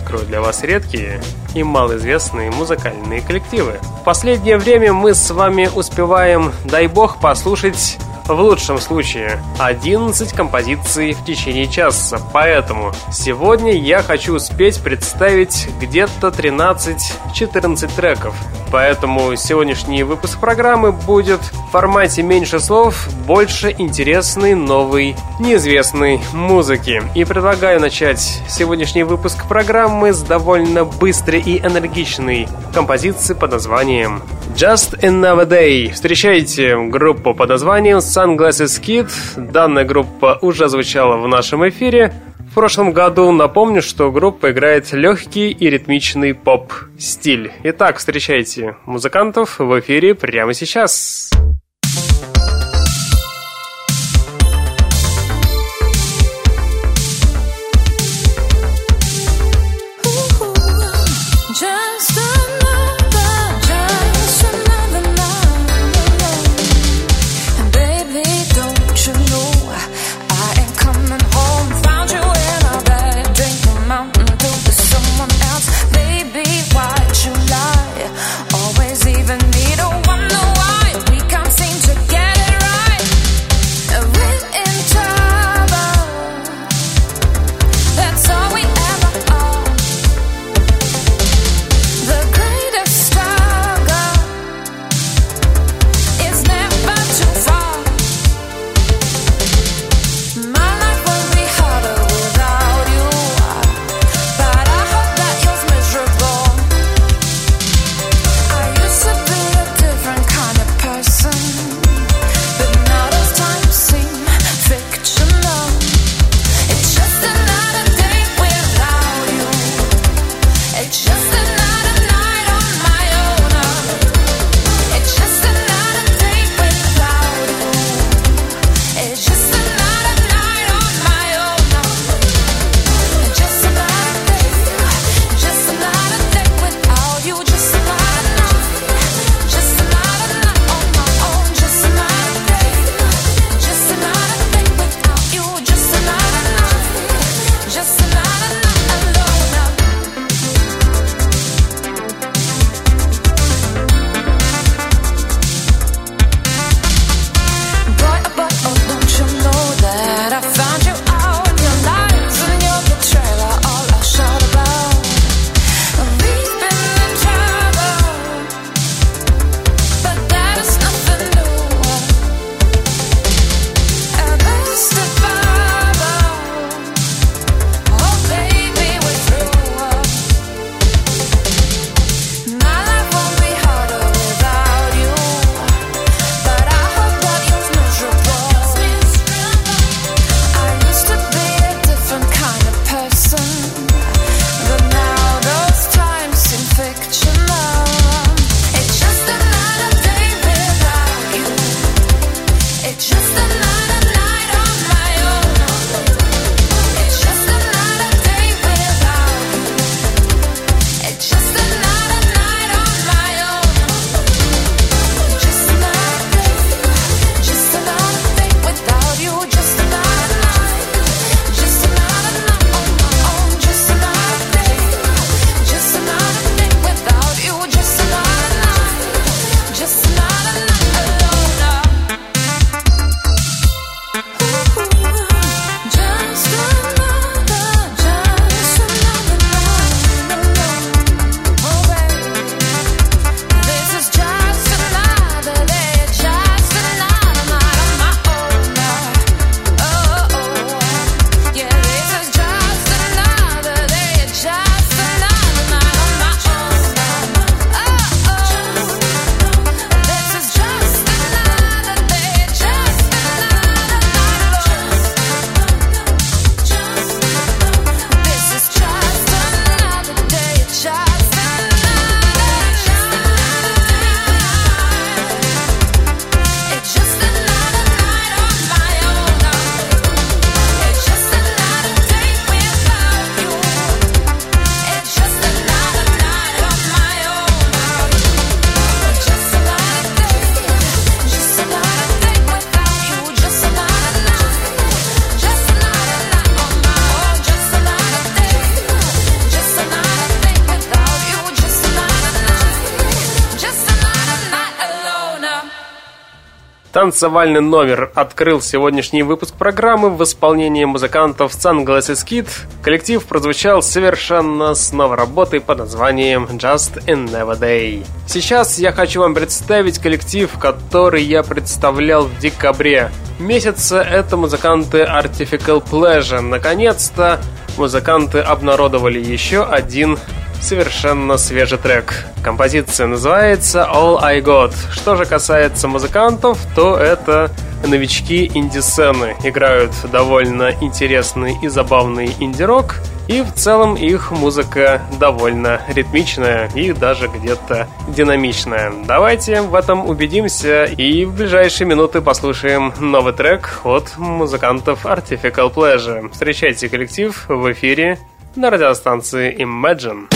открою для вас редкие и малоизвестные музыкальные коллективы. В последнее время мы с вами успеваем, дай бог, послушать в лучшем случае 11 композиций в течение часа. Поэтому сегодня я хочу успеть представить где-то 13-14 треков. Поэтому сегодняшний выпуск программы будет в формате меньше слов, больше интересной, новой, неизвестной музыки. И предлагаю начать сегодняшний выпуск программы с довольно быстрой и энергичной композиции под названием Just Another Day. Встречайте группу под названием Sunglasses Kid. Данная группа уже звучала в нашем эфире. В прошлом году напомню, что группа играет легкий и ритмичный поп-стиль. Итак, встречайте музыкантов в эфире прямо сейчас. Always Танцевальный номер открыл сегодняшний выпуск программы в исполнении музыкантов Sunglasses Kid. Коллектив прозвучал совершенно с новой работой под названием Just Another Day. Сейчас я хочу вам представить коллектив, который я представлял в декабре месяца. Это музыканты Artificial Pleasure. Наконец-то музыканты обнародовали еще один совершенно свежий трек. Композиция называется All I Got. Что же касается музыкантов, то это новички инди-сцены. Играют довольно интересный и забавный инди-рок. И в целом их музыка довольно ритмичная и даже где-то динамичная. Давайте в этом убедимся и в ближайшие минуты послушаем новый трек от музыкантов Artificial Pleasure. Встречайте коллектив в эфире на радиостанции Imagine.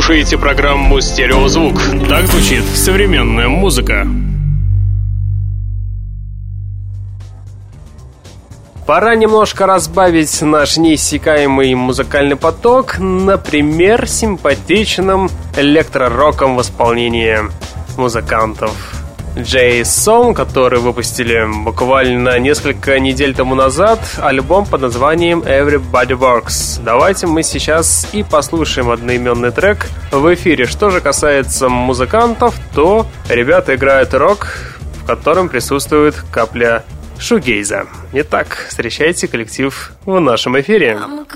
Слушаете программу «Стереозвук». Так звучит современная музыка. Пора немножко разбавить наш неиссякаемый музыкальный поток, например, симпатичным электророком в исполнении музыкантов J-Song, который выпустили буквально несколько недель тому назад, альбом под названием Everybody Works. Давайте мы сейчас и послушаем одноименный трек в эфире. Что же касается музыкантов, то ребята играют рок, в котором присутствует капля шугейза. Итак, встречайте коллектив в нашем эфире. I'm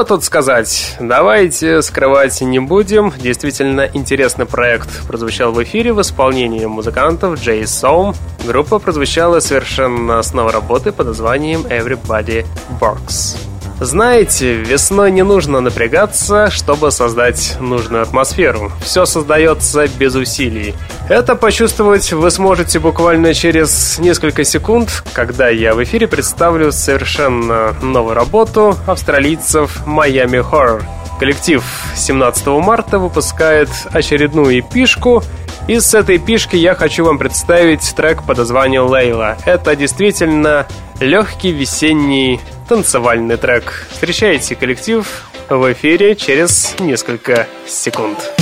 Что тут сказать? Давайте скрывать не будем. Действительно интересный проект прозвучал в эфире в исполнении музыкантов Джей Соум. Группа прозвучала совершенно с новой работы под названием Everybody Works. Знаете, весной не нужно напрягаться, чтобы создать нужную атмосферу. Все создается без усилий. Это почувствовать вы сможете буквально через несколько секунд, когда я в эфире представлю совершенно новую работу австралийцев Miami Horror. Коллектив 17 марта выпускает очередную эпишку, и с этой эпишки я хочу вам представить трек под названием «Лейла». Это действительно легкий весенний танцевальный трек. Встречайте коллектив в эфире через несколько секунд.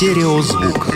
Стереозвук.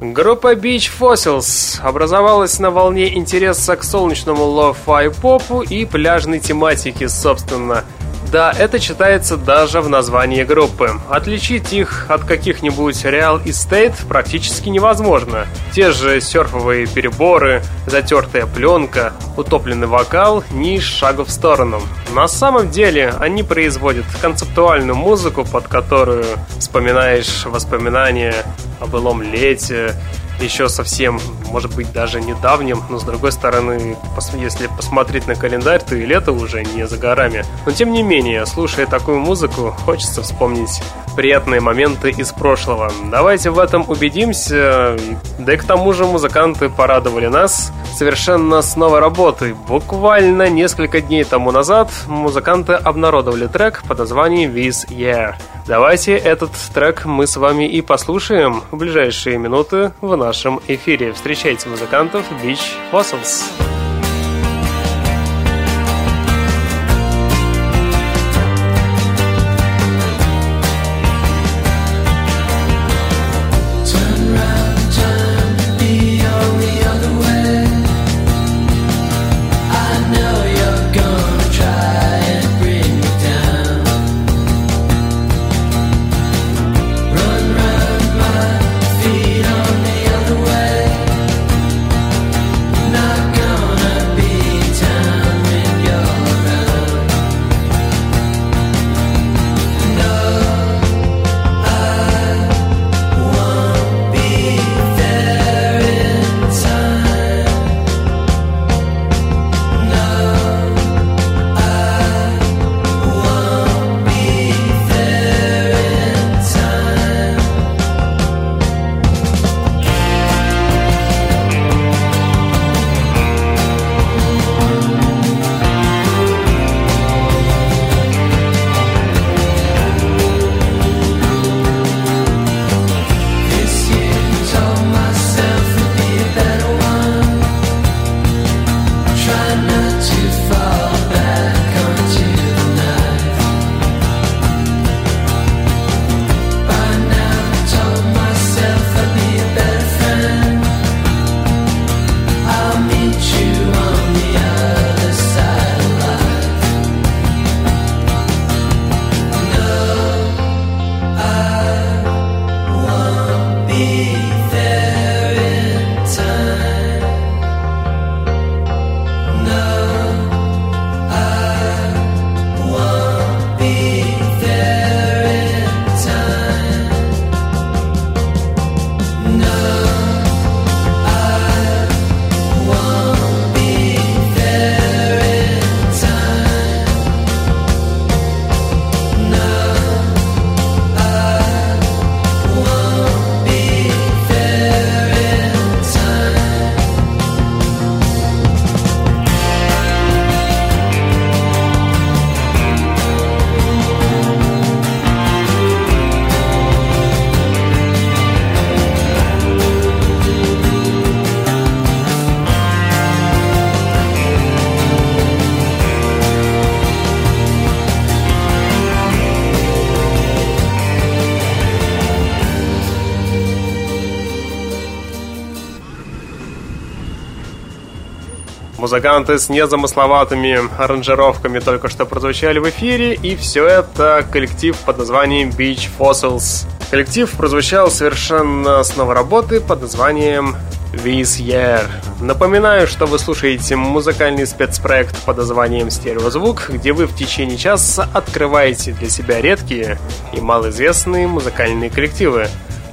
Группа Beach Fossils образовалась на волне интереса к солнечному ло-фай попу и пляжной тематике, собственно – да, это читается даже в названии группы. Отличить их от каких-нибудь Real Estate практически невозможно. Те же серфовые переборы, затертая пленка, утопленный вокал, ни шагу в сторону. На самом деле они производят концептуальную музыку, под которую вспоминаешь воспоминания о былом лете, еще совсем, может быть, даже недавним, но с другой стороны, если посмотреть на календарь, то и лето уже не за горами. Но тем не менее, слушая такую музыку, хочется вспомнить приятные моменты из прошлого. Давайте в этом убедимся. Да и к тому же музыканты порадовали нас совершенно с новой работой. Буквально несколько дней тому назад музыканты обнародовали трек под названием This Year. Давайте этот трек мы с вами и послушаем в ближайшие минуты в нашем эфире. Встречайте музыкантов Beach Fossils. Музыканты с незамысловатыми аранжировками только что прозвучали в эфире, и все это коллектив под названием Beach Fossils. Коллектив прозвучал совершенно с новой работы под названием This Year. Напоминаю, что вы слушаете музыкальный спецпроект под названием «Стереозвук», где вы в течение часа открываете для себя редкие и малоизвестные музыкальные коллективы.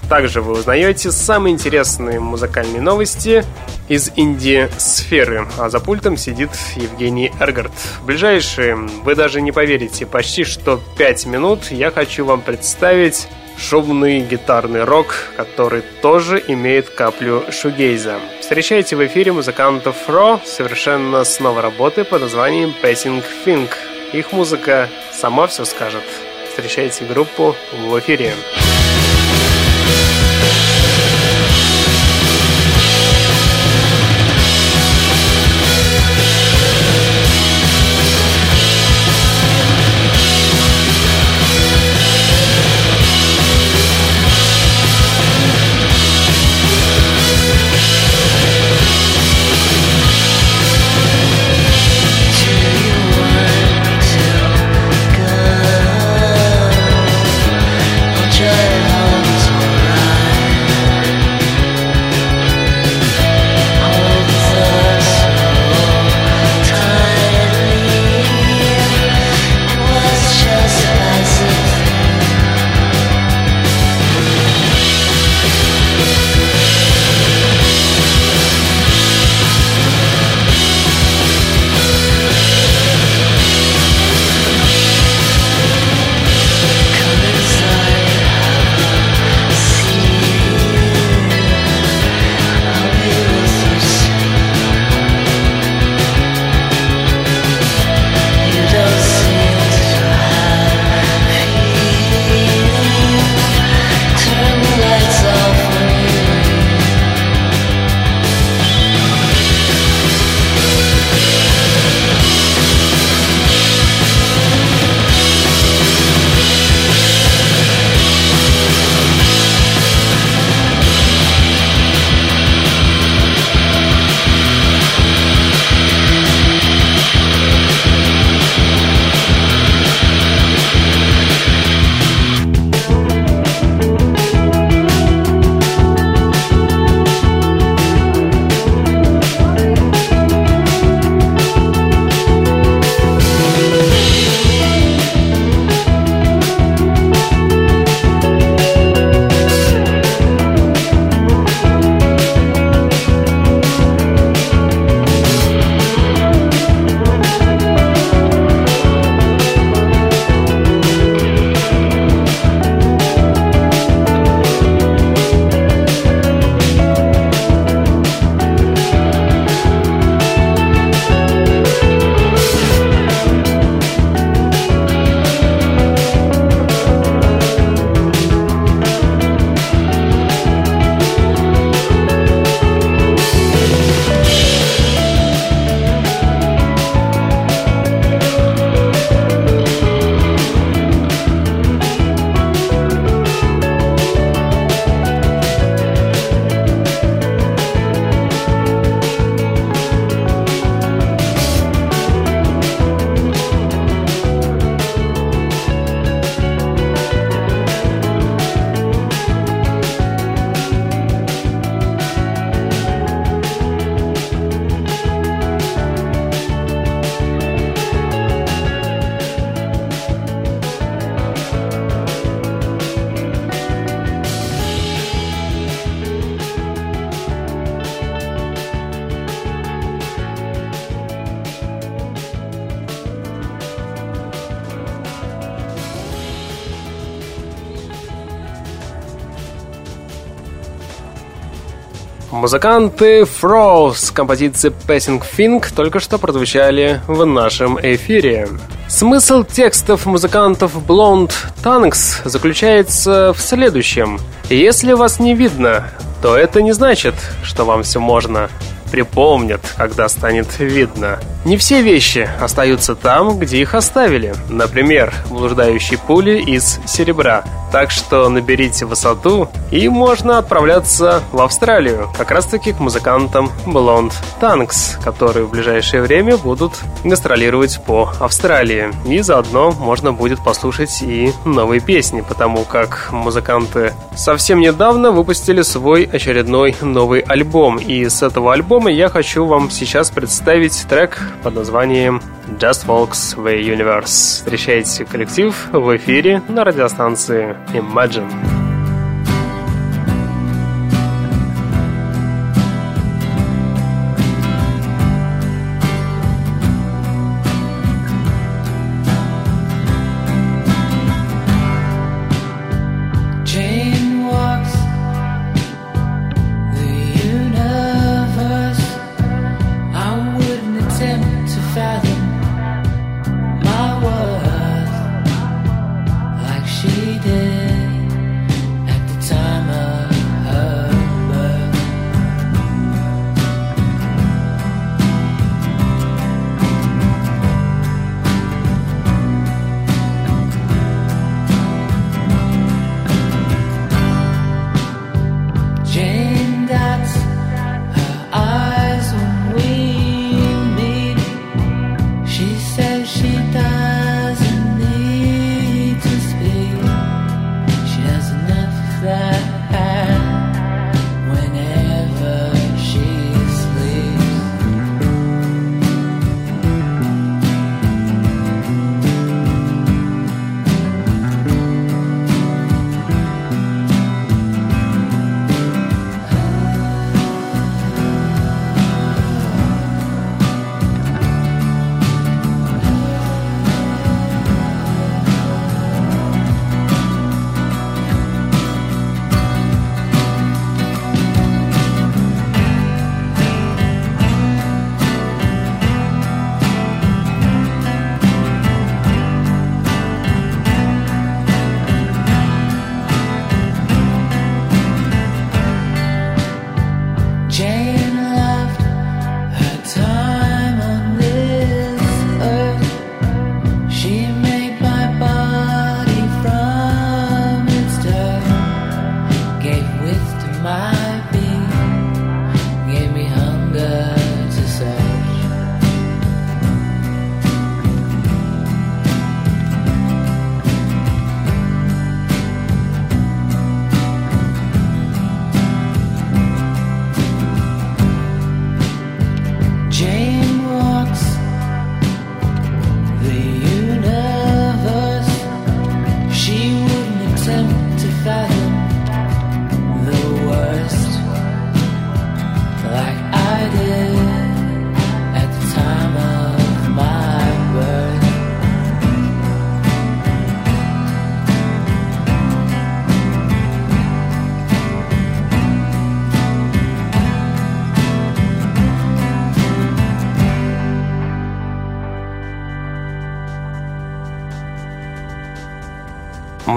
Также вы узнаете самые интересные музыкальные новости из инди-сферы, а за пультом сидит Евгений Эргард. Ближайшие, вы даже не поверите, почти что 5 минут я хочу вам представить шумный гитарный рок, который тоже имеет каплю шугейза. Встречайте в эфире музыкантов Ро совершенно с новой работы под названием Passing Fink. Их музыка сама все скажет. Встречайте группу в эфире. Музыканты Froze с композицией Passing Think только что прозвучали в нашем эфире. Смысл текстов музыкантов Blonde Tanks заключается в следующем. Если вас не видно, то это не значит, что вам все можно припомнят, когда станет видно. Не все вещи остаются там, где их оставили. Например, блуждающие пули из серебра. Так что наберите высоту и можно отправляться в Австралию, как раз таки к музыкантам Blonde Tanks, которые в ближайшее время будут гастролировать по Австралии. И заодно можно будет послушать и новые песни, потому как музыканты совсем недавно выпустили свой очередной новый альбом. И с этого альбома я хочу вам сейчас представить трек под названием Just Walks the Universe. Встречайте коллектив в эфире на радиостанции Imagine.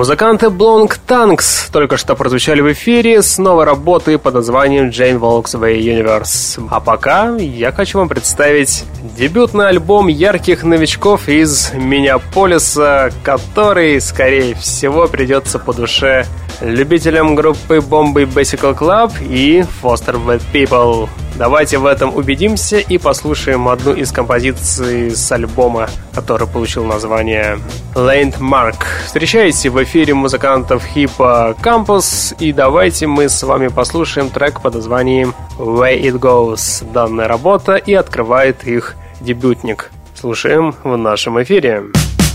Музыканты Blonk Tanks только что прозвучали в эфире с новой работы под названием Jane Walks the Universe. А пока я хочу вам представить дебютный альбом ярких новичков из Миннеаполиса, который, скорее всего, придется по душе любителям группы Bombay Bicycle Club и Foster Bad People. Давайте в этом убедимся и послушаем одну из композиций с альбома, который получил название Landmark. Встречайте в эфире музыкантов хипа Campus и давайте мы с вами послушаем трек под названием Way It Goes. Данная работа и открывает их дебютник. Слушаем в нашем эфире.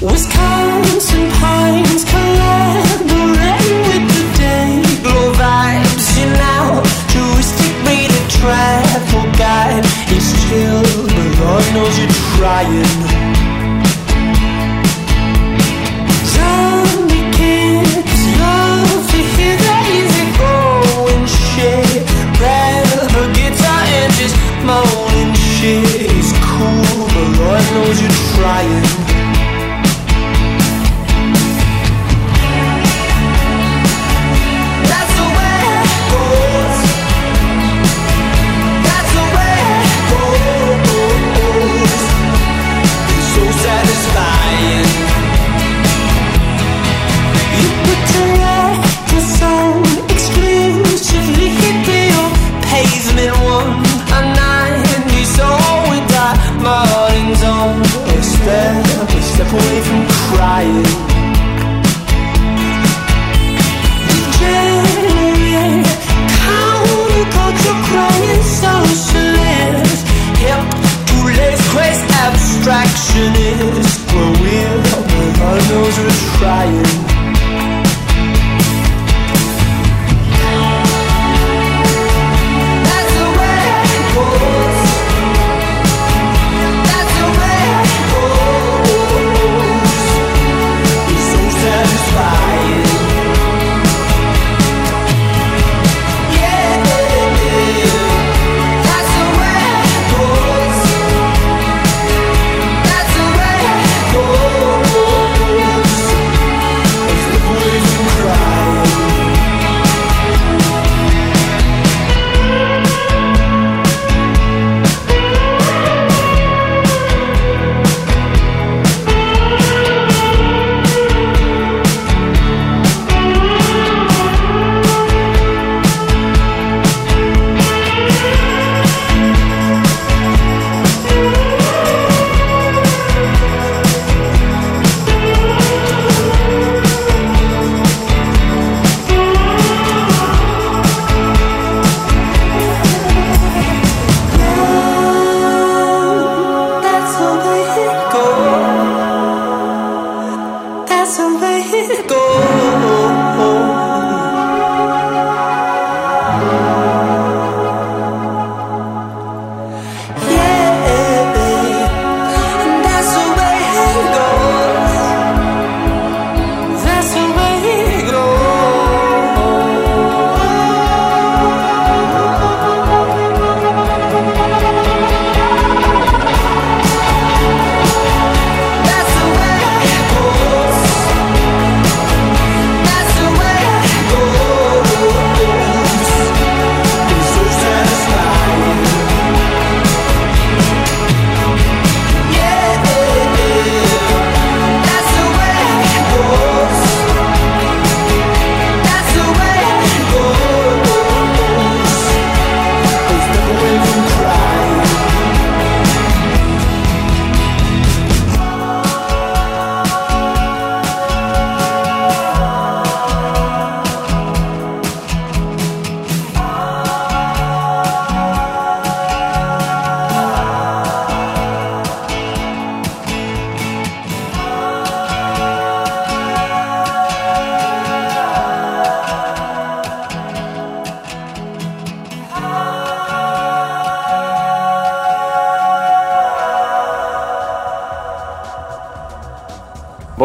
Wisconsin pines Lord knows you're trying.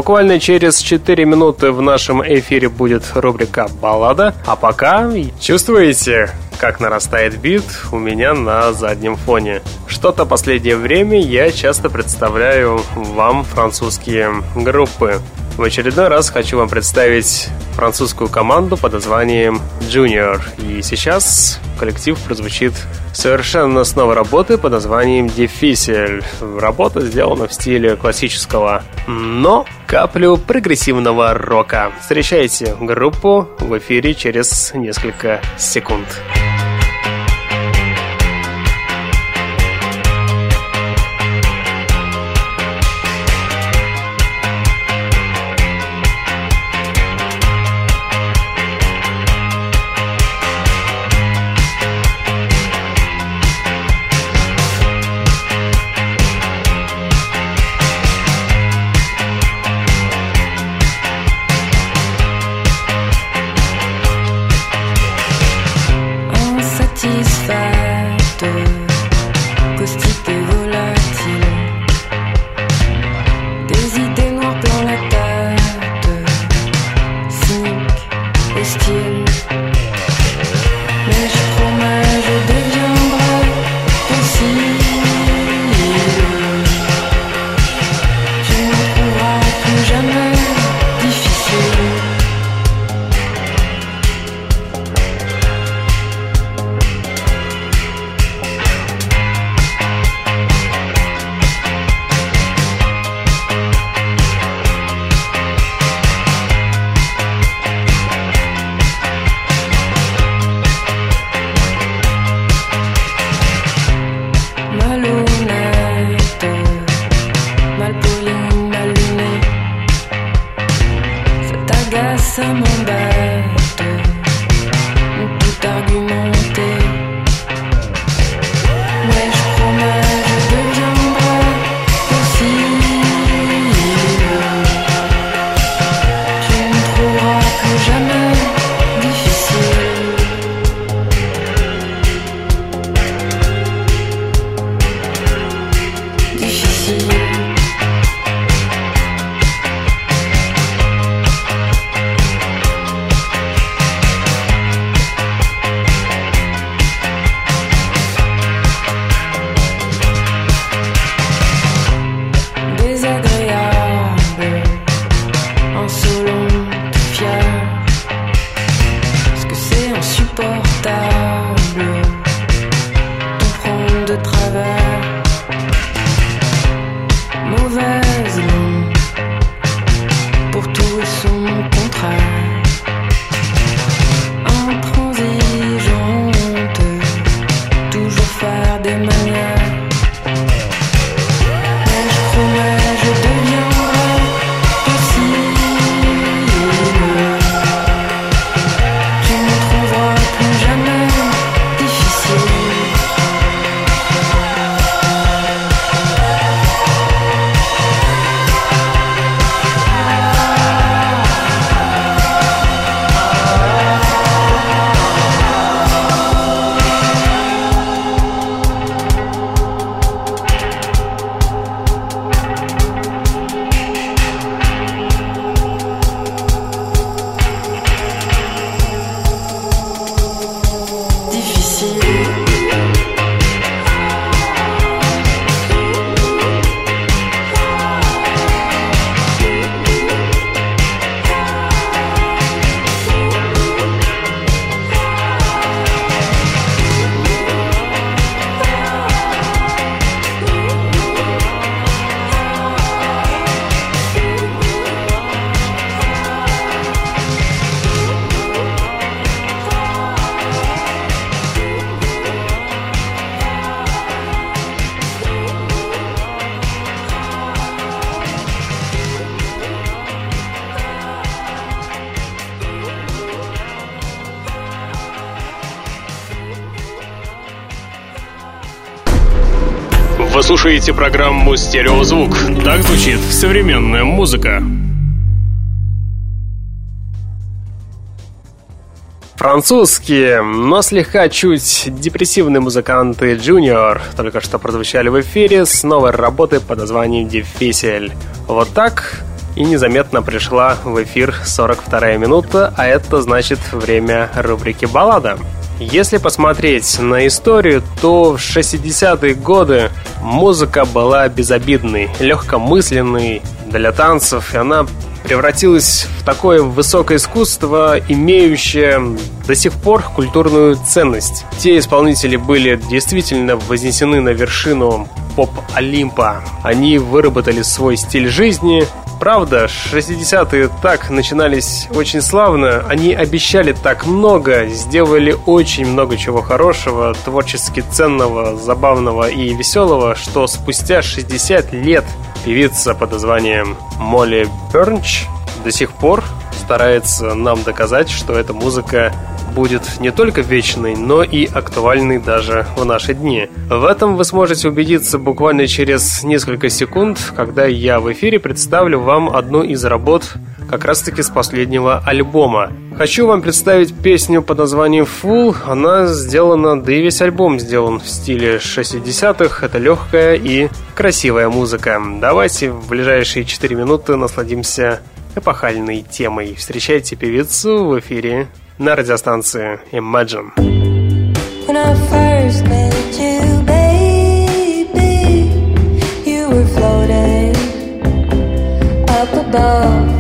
Буквально через 4 минуты в нашем эфире будет рубрика «Баллада». А пока чувствуете, как нарастает бит у меня на заднем фоне. Что-то последнее время я часто представляю вам французские группы. В очередной раз хочу вам представить французскую команду под названием Junior. И сейчас коллектив прозвучит совершенно с новой работы под названием Difficile. Работа сделана в стиле классического, но каплю прогрессивного рока. Встречайте группу в эфире через несколько секунд. Вы слушаете программу «Стереозвук». Так звучит современная музыка. Французские, но слегка чуть депрессивные музыканты Junior только что прозвучали в эфире с новой работы под названием «Дефисель». Вот так и незаметно пришла в эфир 42 минута, а это значит время рубрики «Баллада». Если посмотреть на историю, то в 60-е годы музыка была безобидной, легкомысленной для танцев, и она превратилась в такое высокое искусство, имеющее до сих пор культурную ценность. Те исполнители были действительно вознесены на вершину поп-олимпа. Они выработали свой стиль жизни, Правда, 60-е так начинались очень славно. Они обещали так много, сделали очень много чего хорошего, творчески ценного, забавного и веселого, что спустя 60 лет певица под названием Молли Бернч до сих пор старается нам доказать, что эта музыка будет не только вечной, но и актуальной даже в наши дни. В этом вы сможете убедиться буквально через несколько секунд, когда я в эфире представлю вам одну из работ как раз-таки с последнего альбома. Хочу вам представить песню под названием «Full». Она сделана, да и весь альбом сделан в стиле 60-х. Это легкая и красивая музыка. Давайте в ближайшие 4 минуты насладимся эпохальной темой. Встречайте певицу в эфире на радиостанции Imagine. When I first met you, baby, you were floating up above.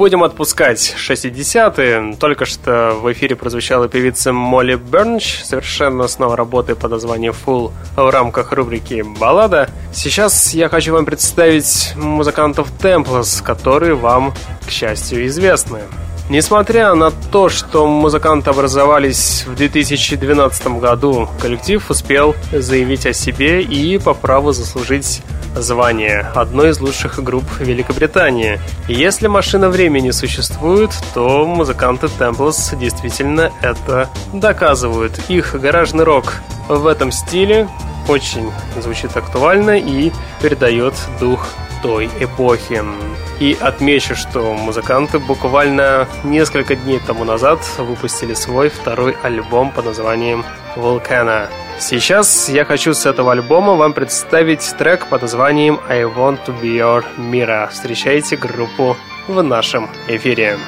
Будем отпускать 60-е. Только что в эфире прозвучала певица Молли Бернч, совершенно снова работы под названием Full в рамках рубрики «Баллада». Сейчас я хочу вам представить музыкантов Templars, которые вам, к счастью, известны. Несмотря на то, что музыканты образовались в 2012 году, коллектив успел заявить о себе и по праву заслужить звание одной из лучших групп Великобритании. Если машина времени существует, то музыканты Templars действительно это доказывают. Их гаражный рок в этом стиле очень звучит актуально и передает дух той эпохи. И отмечу, что музыканты буквально несколько дней тому назад выпустили свой второй альбом под названием «Volcano». Сейчас я хочу с этого альбома вам представить трек под названием «I Want To Be Your Mira». Встречайте группу в нашем эфире.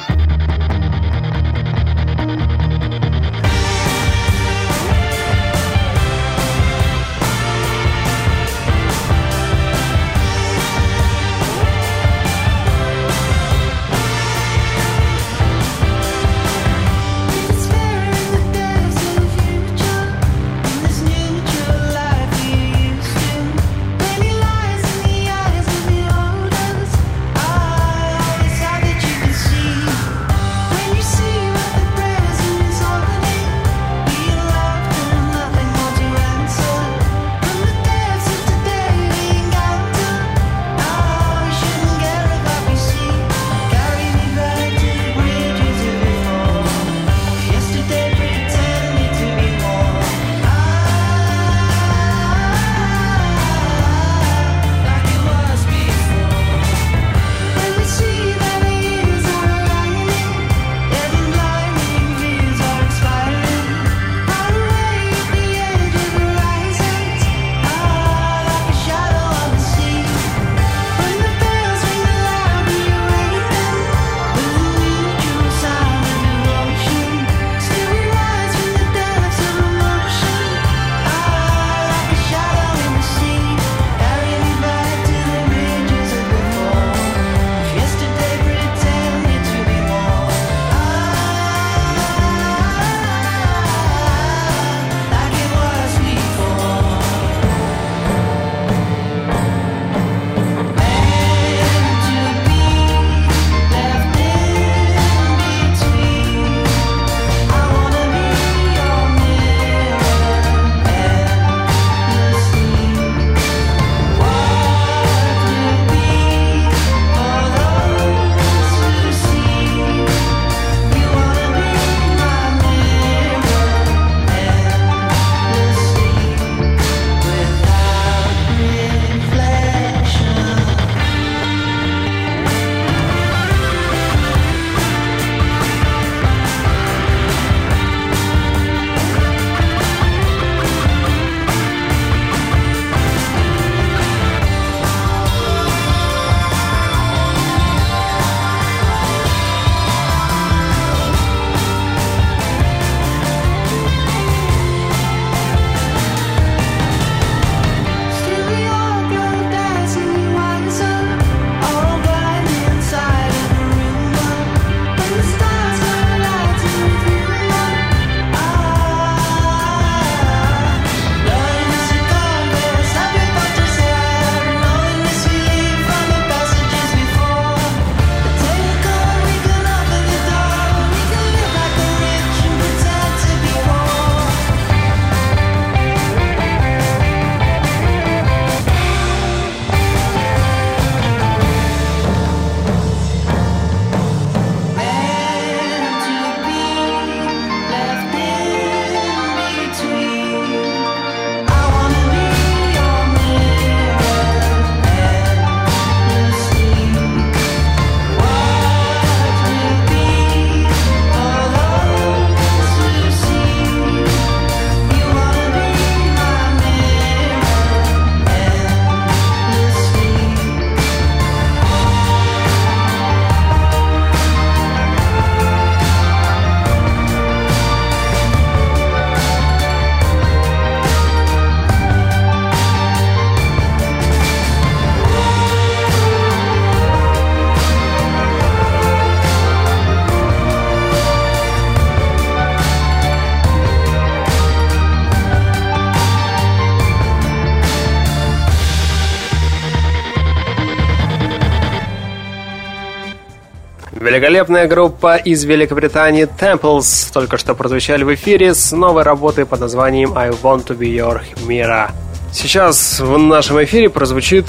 Великолепная группа из Великобритании Temples только что прозвучали в эфире с новой работой под названием I Want To Be Your Mira. Сейчас в нашем эфире прозвучит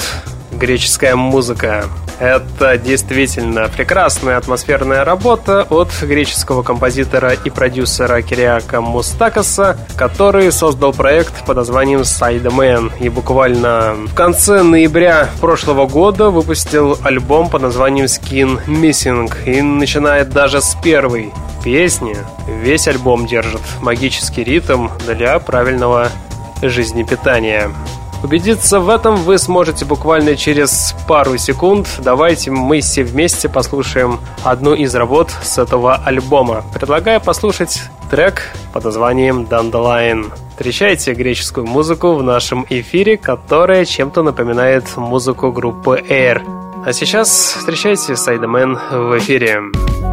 греческая музыка. Это действительно прекрасная атмосферная работа от греческого композитора и продюсера Кириака Мустакаса, который создал проект под названием Sideman и буквально в конце ноября прошлого года выпустил альбом под названием Skin Missing и начинает даже с первой песни. Весь альбом держит магический ритм для правильного жизнепитания. Убедиться в этом вы сможете буквально через пару секунд. Давайте мы все вместе послушаем одну из работ с этого альбома. Предлагаю послушать трек под названием Dandelion. Встречайте греческую музыку в нашем эфире, которая чем-то напоминает музыку группы Air. А сейчас встречайте Сайдамен в эфире.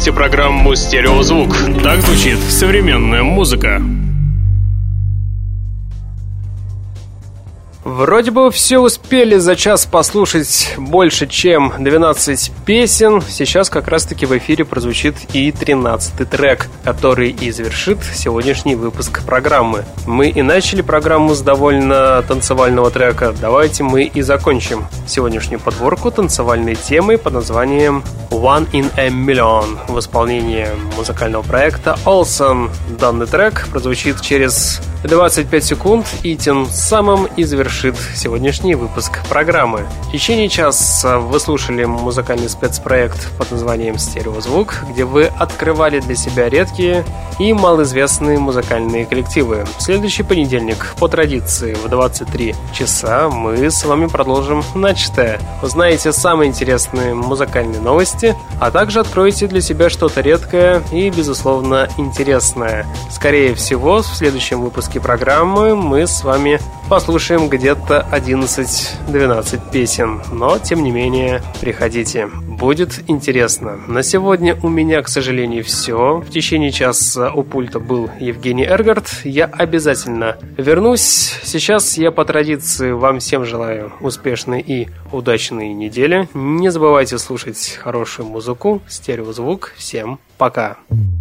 Слушаете программу «Стереозвук». Так звучит современная музыка. Вроде бы все успели за час послушать больше, чем 12 песен. Сейчас как раз-таки в эфире прозвучит и 13 трек, который и завершит сегодняшний выпуск программы. Мы и начали программу с довольно танцевального трека. Давайте мы и закончим сегодняшнюю подборку танцевальной темой под названием One in a Million в исполнении музыкального проекта Olsen. Данный трек прозвучит через 25 секунд и тем самым и завершит сегодняшний выпуск программы. В течение часа вы слушали музыкальный спецпроект под названием «Стереозвук», где вы открывали для себя редкие и малоизвестные музыкальные коллективы. Следующий понедельник, по традиции, в 23 часа мы с вами продолжим начатое. Узнаете самые интересные музыкальные новости, а также откроете для себя что-то редкое и, безусловно, интересное. Скорее всего, в следующем выпуске программы мы с вами послушаем где-то 11-12 песен, но, тем не менее, приходите. Будет интересно. На сегодня у меня, к сожалению, все. В течение часа у пульта был Евгений Эргард. Я обязательно вернусь. Сейчас я по традиции вам всем желаю успешной и удачной недели. Не забывайте слушать хорошую музыку, стереозвук. Всем пока. Imagine,